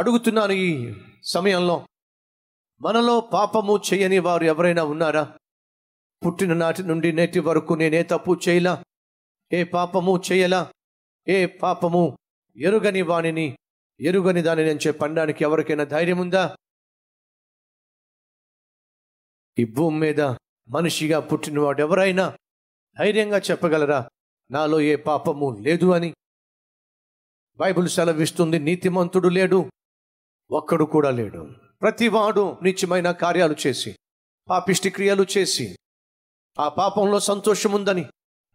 అడుగుతున్నాను ఈ సమయంలో మనలో పాపము చేయని వారు ఎవరైనా ఉన్నారా? పుట్టిన నాటి నుండి నేటి వరకు నేనే తప్పు చేయలా? ఏ పాపము చేయలా? ఏ పాపము ఎరుగని వాణిని ఎరుగని దానిని నేను చెప్పడానికి ఎవరికైనా ధైర్యం ఉందా? ఈ భూమి మీద మనిషిగా పుట్టినవాడు ఎవరైనా ధైర్యంగా చెప్పగలరా? నాలో ఏ పాపము లేదు అని. బైబిల్ సెలవిస్తుంది నీతిమంతుడు లేడు. ఒక్కడు కూడా లేడు. ప్రతివాడు నిత్యమైన కార్యాలు చేసి పాపిష్టి క్రియలు చేసి ఆ పాపంలో సంతోషం ఉందని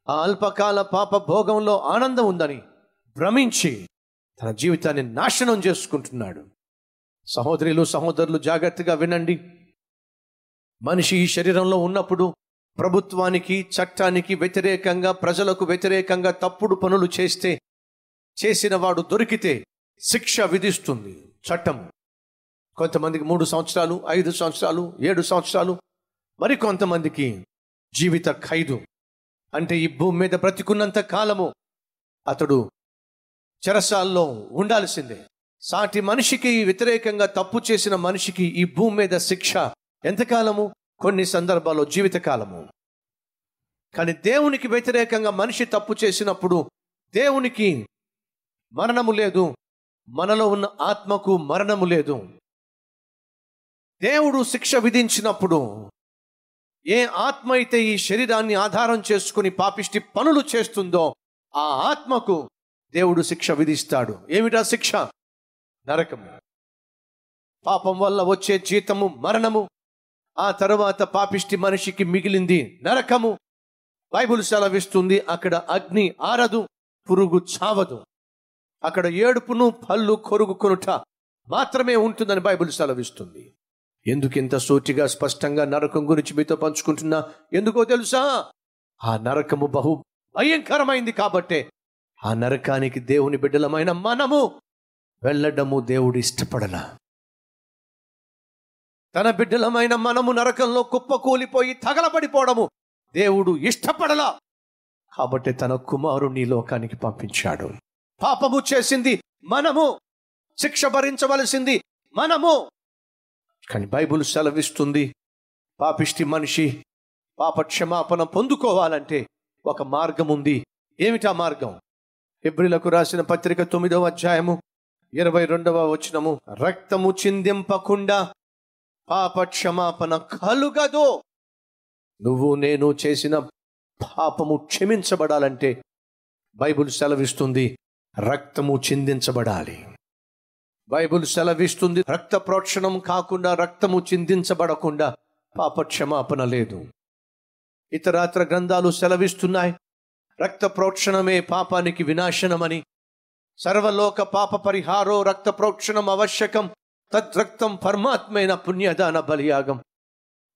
ఆ అల్పకాల పాప భోగంలో ఆనందం ఉందని భ్రమించి తన జీవితాన్ని నాశనం చేసుకుంటున్నాడు. సహోదరులు సహోదరులు జాగ్రత్తగా వినండి. మనిషి ఈ శరీరంలో ఉన్నప్పుడు ప్రభుత్వానికి చట్టానికి వ్యతిరేకంగా ప్రజలకు వ్యతిరేకంగా తప్పుడు పనులు చేస్తే చేసిన వాడు దొరికితే శిక్ష విధిస్తుంది. చట్టం కొంతమందికి మూడు సంవత్సరాలు ఐదు సంవత్సరాలు ఏడు సంవత్సరాలు మరి కొంతమందికి జీవిత ఖైదు. అంటే ఈ భూమి మీద బ్రతికున్నంత కాలము అతడు చెరసాల్లో ఉండాల్సిందే. సాటి మనిషికి వ్యతిరేకంగా తప్పు చేసిన మనిషికి ఈ భూమి మీద శిక్ష ఎంతకాలము కొన్ని సందర్భాల్లో జీవితకాలము కానీ దేవునికి వ్యతిరేకంగా మనిషి తప్పు చేసినప్పుడు దేవునికి మరణము లేదు. మనలో ఉన్న ఆత్మకు మరణము లేదు. దేవుడు శిక్ష విధించినప్పుడు ఏ ఆత్మ అయితే ఈ శరీరాన్ని ఆధారం చేసుకుని పాపిష్టి పనులు చేస్తుందో ఆ ఆత్మకు దేవుడు శిక్ష విధిస్తాడు. ఏమిటా శిక్ష? నరకము. పాపం వల్ల వచ్చే జీతము మరణము. ఆ తరువాత పాపిష్టి మనిషికి మిగిలింది నరకము. బైబుల్ సెలవిస్తుంది అక్కడ అగ్ని ఆరదు పురుగు చావదు. అక్కడ ఏడుపును పళ్ళు కొరుగు మాత్రమే ఉంటుందని బైబిల్ సెలవిస్తుంది. ఎందుకు ఇంత సూటిగా స్పష్టంగా నరకం గురించి మీతో పంచుకుంటున్నా? ఎందుకో తెలుసా? ఆ నరకము బహు భయంకరమైంది కాబట్టే ఆ నరకానికి దేవుని బిడ్డలమైన మనము వెళ్ళడము దేవుడు ఇష్టపడలా. తన బిడ్డలమైన మనము నరకంలో కుప్పకూలిపోయి తగలబడిపోవడము దేవుడు ఇష్టపడలా. కాబట్టి తన కుమారుని లోకానికి పంపించాడు. పాపము చేసింది మనము శిక్ష భరించవలసింది మనము. కానీ బైబుల్ సెలవిస్తుంది పాపిష్టి మనిషి పాప క్షమాపణ పొందుకోవాలంటే ఒక మార్గం ఉంది. ఏమిటా మార్గం? ఎబ్రిలకు రాసిన పత్రిక తొమ్మిదవ అధ్యాయము ఇరవై రెండవ వచనము రక్తము చిందింపకుండా పాప క్షమాపణ కలుగదో. నువ్వు నేను చేసిన పాపము క్షమించబడాలంటే బైబుల్ సెలవిస్తుంది రక్తము చిందించబడాలి. బైబుల్ సెలవిస్తుంది రక్త ప్రోక్షణం కాకుండా రక్తము చిందించబడకుండా పాపక్షమాపణ లేదు. ఇతరాత్ర గ్రంథాలు సెలవిస్తున్నాయి రక్త ప్రోక్షణమే పాపానికి వినాశనమని సర్వలోక పాప పరిహారో రక్త ప్రోక్షణం ఆవశ్యకం తద్రక్తం పరమాత్మైన పుణ్యదాన బలియాగం.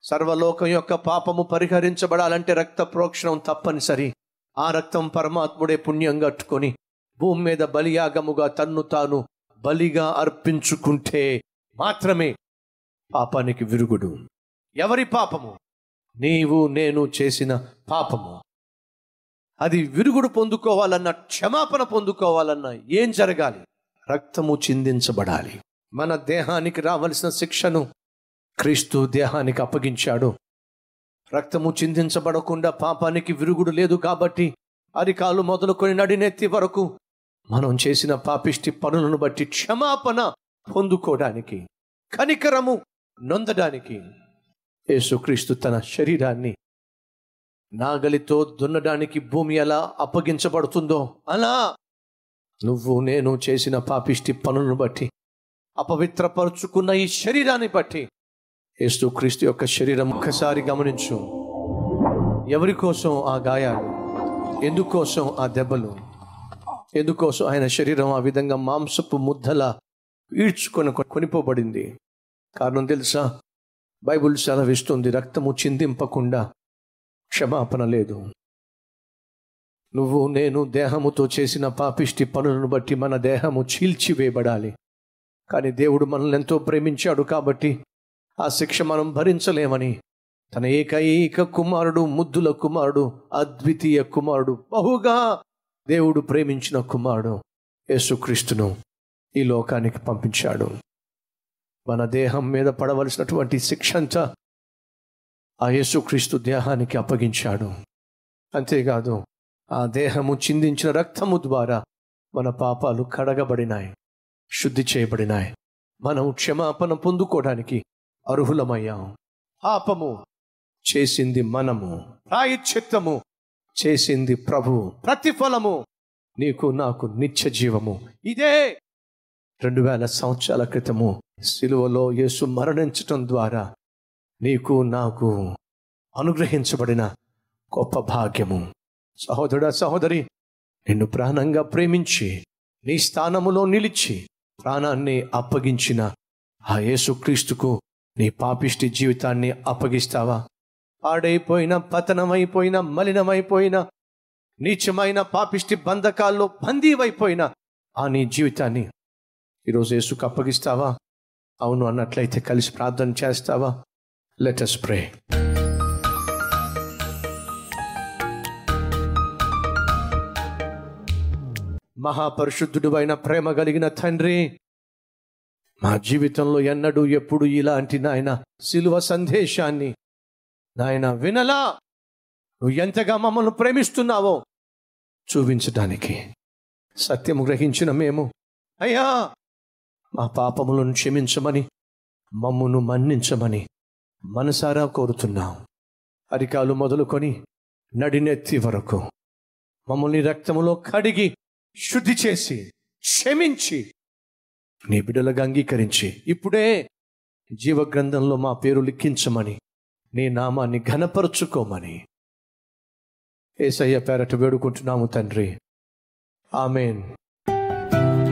సర్వలోకం యొక్క పాపము పరిహరించబడాలంటే రక్త ప్రోక్షణం తప్పనిసరి. ఆ రక్తం పరమాత్ముడే పుణ్యం కట్టుకొని భూమి మీద బలియాగముగా తన్ను తాను బలిగా అర్పించుకుంటే మాత్రమే పాపానికి విరుగుడు. ఎవరి పాపము? నీవు నేను చేసిన పాపము. అది విరుగుడు పొందుకోవాలన్నా క్షమాపణ పొందుకోవాలన్నా ఏం జరగాలి? రక్తము చిందించబడాలి. మన దేహానికి రావలసిన శిక్షను క్రీస్తు దేహానికి అప్పగించాడు. రక్తము చిందించబడకుండా పాపానికి విరుగుడు లేదు కాబట్టి అరికాలు మొదలుకొని నడినెత్తి వరకు మనం చేసిన పాపిష్టి పనులను బట్టి క్షమాపణ పొందుకోవడానికి కనికరము నొందడానికి. యేసుక్రీస్తు తన శరీరాన్ని నాగలితో దున్నడానికి భూమి ఎలా అప్పగించబడుతుందో అలా నువ్వు నేను చేసిన పాపిష్టి పనులను బట్టి అపవిత్రపరుచుకున్న ఈ శరీరాన్ని బట్టి యేసుక్రీస్తు యొక్క శరీరం ఒక్కసారి గమనించు. ఎవరి కోసం ఆ గాయాలు? ఎందుకోసం ఆ దెబ్బలు? ఎందుకోసం ఆయన శరీరం ఆ విధంగా మాంసపు ముద్దల ఈడ్చుకొని కొనిపోబడింది. కారణం తెలుసా? బైబుల్ సెలవిస్తుంది రక్తము చిందింపకుండా క్షమాపణ లేదు. నువ్వు నేను దేహముతో చేసిన పాపిష్టి పనులను బట్టి మన దేహము చీల్చివేయబడాలి. కానీ దేవుడు మనల్ని ఎంతో ప్రేమించాడు కాబట్టి ఆ శిక్ష మనం భరించలేమని. తన ఏకైక కుమారుడు ముద్దుల కుమారుడు అద్వితీయ కుమారుడు బహుగా దేవుడు ప్రేమించిన కుమారుడు యేసుక్రీస్తును ఈ లోకానికి పంపించాడు. మన దేహం మీద పడవలసినటువంటి శిక్ష అంతా ఆ యేసుక్రీస్తు దేహానికి అప్పగించాడు. అంతేకాదు ఆ దేహము చిందించిన రక్తము ద్వారా మన పాపాలు కడగబడినాయి శుద్ధి చేయబడినాయి. మనం క్షమాపణ పొందుకోవడానికి అర్హులమయ్యాం. పాపము చేసింది మనము ప్రాయశ్చిత్తము చేసింది ప్రభు. ప్రతిఫలము. నీకు నాకు నిత్య జీవము. ఇదే. రెండు వేల సంవత్సరాల క్రితము సిలువలో యేసు మరణించటం ద్వారా నీకు నాకు అనుగ్రహించబడిన గొప్ప భాగ్యము. సహోదరుడా సహోదరి నిన్ను ప్రాణంగా ప్రేమించి నీ స్థానములో నిలిచి ప్రాణాన్ని అప్పగించిన ఆ యేసుక్రీస్తుకు నీ పాపిష్టి జీవితాన్ని అప్పగిస్తావా? పాడైపోయిన పతనమైపోయిన మలినమైపోయిన నీచమైన పాపిష్టి బంధకాల్లో బందీవైపోయిన ఆ నీ జీవితాన్ని ఈరోజు యేసుకు అప్పగిస్తావా? అవును అన్నట్లయితే కలిసి ప్రార్థన చేస్తావా? లెటస్ ప్రే మహాపరిశుద్ధుడు అయిన ప్రేమ కలిగిన తండ్రి మా జీవితంలో ఎన్నడూ ఎప్పుడు ఇలాంటి నాయన సిలువ సందేశాన్ని నాయన వినలా? నువ్వు ఎంతగా మమ్మల్ని ప్రేమిస్తున్నావో చూపించటానికి సత్యము గ్రహించిన మేము. అయ్యా మా పాపములను క్షమించమని మమ్మును మన్నించమని మనసారా కోరుతున్నాం. అరికాలు మొదలుకొని నడినెత్తి వరకు మమ్మల్ని రక్తములో కడిగి శుద్ధి చేసి క్షమించి నీ బిడ్డలుగా అంగీకరించి ఇప్పుడే జీవగ్రంథంలో మా పేరు లిఖించమని నీ నామాన్ని ఘనపరుచుకోమని. ఏసయ్య పేరట వేడుకుంటున్నాము తండ్రి. ఆమెన్.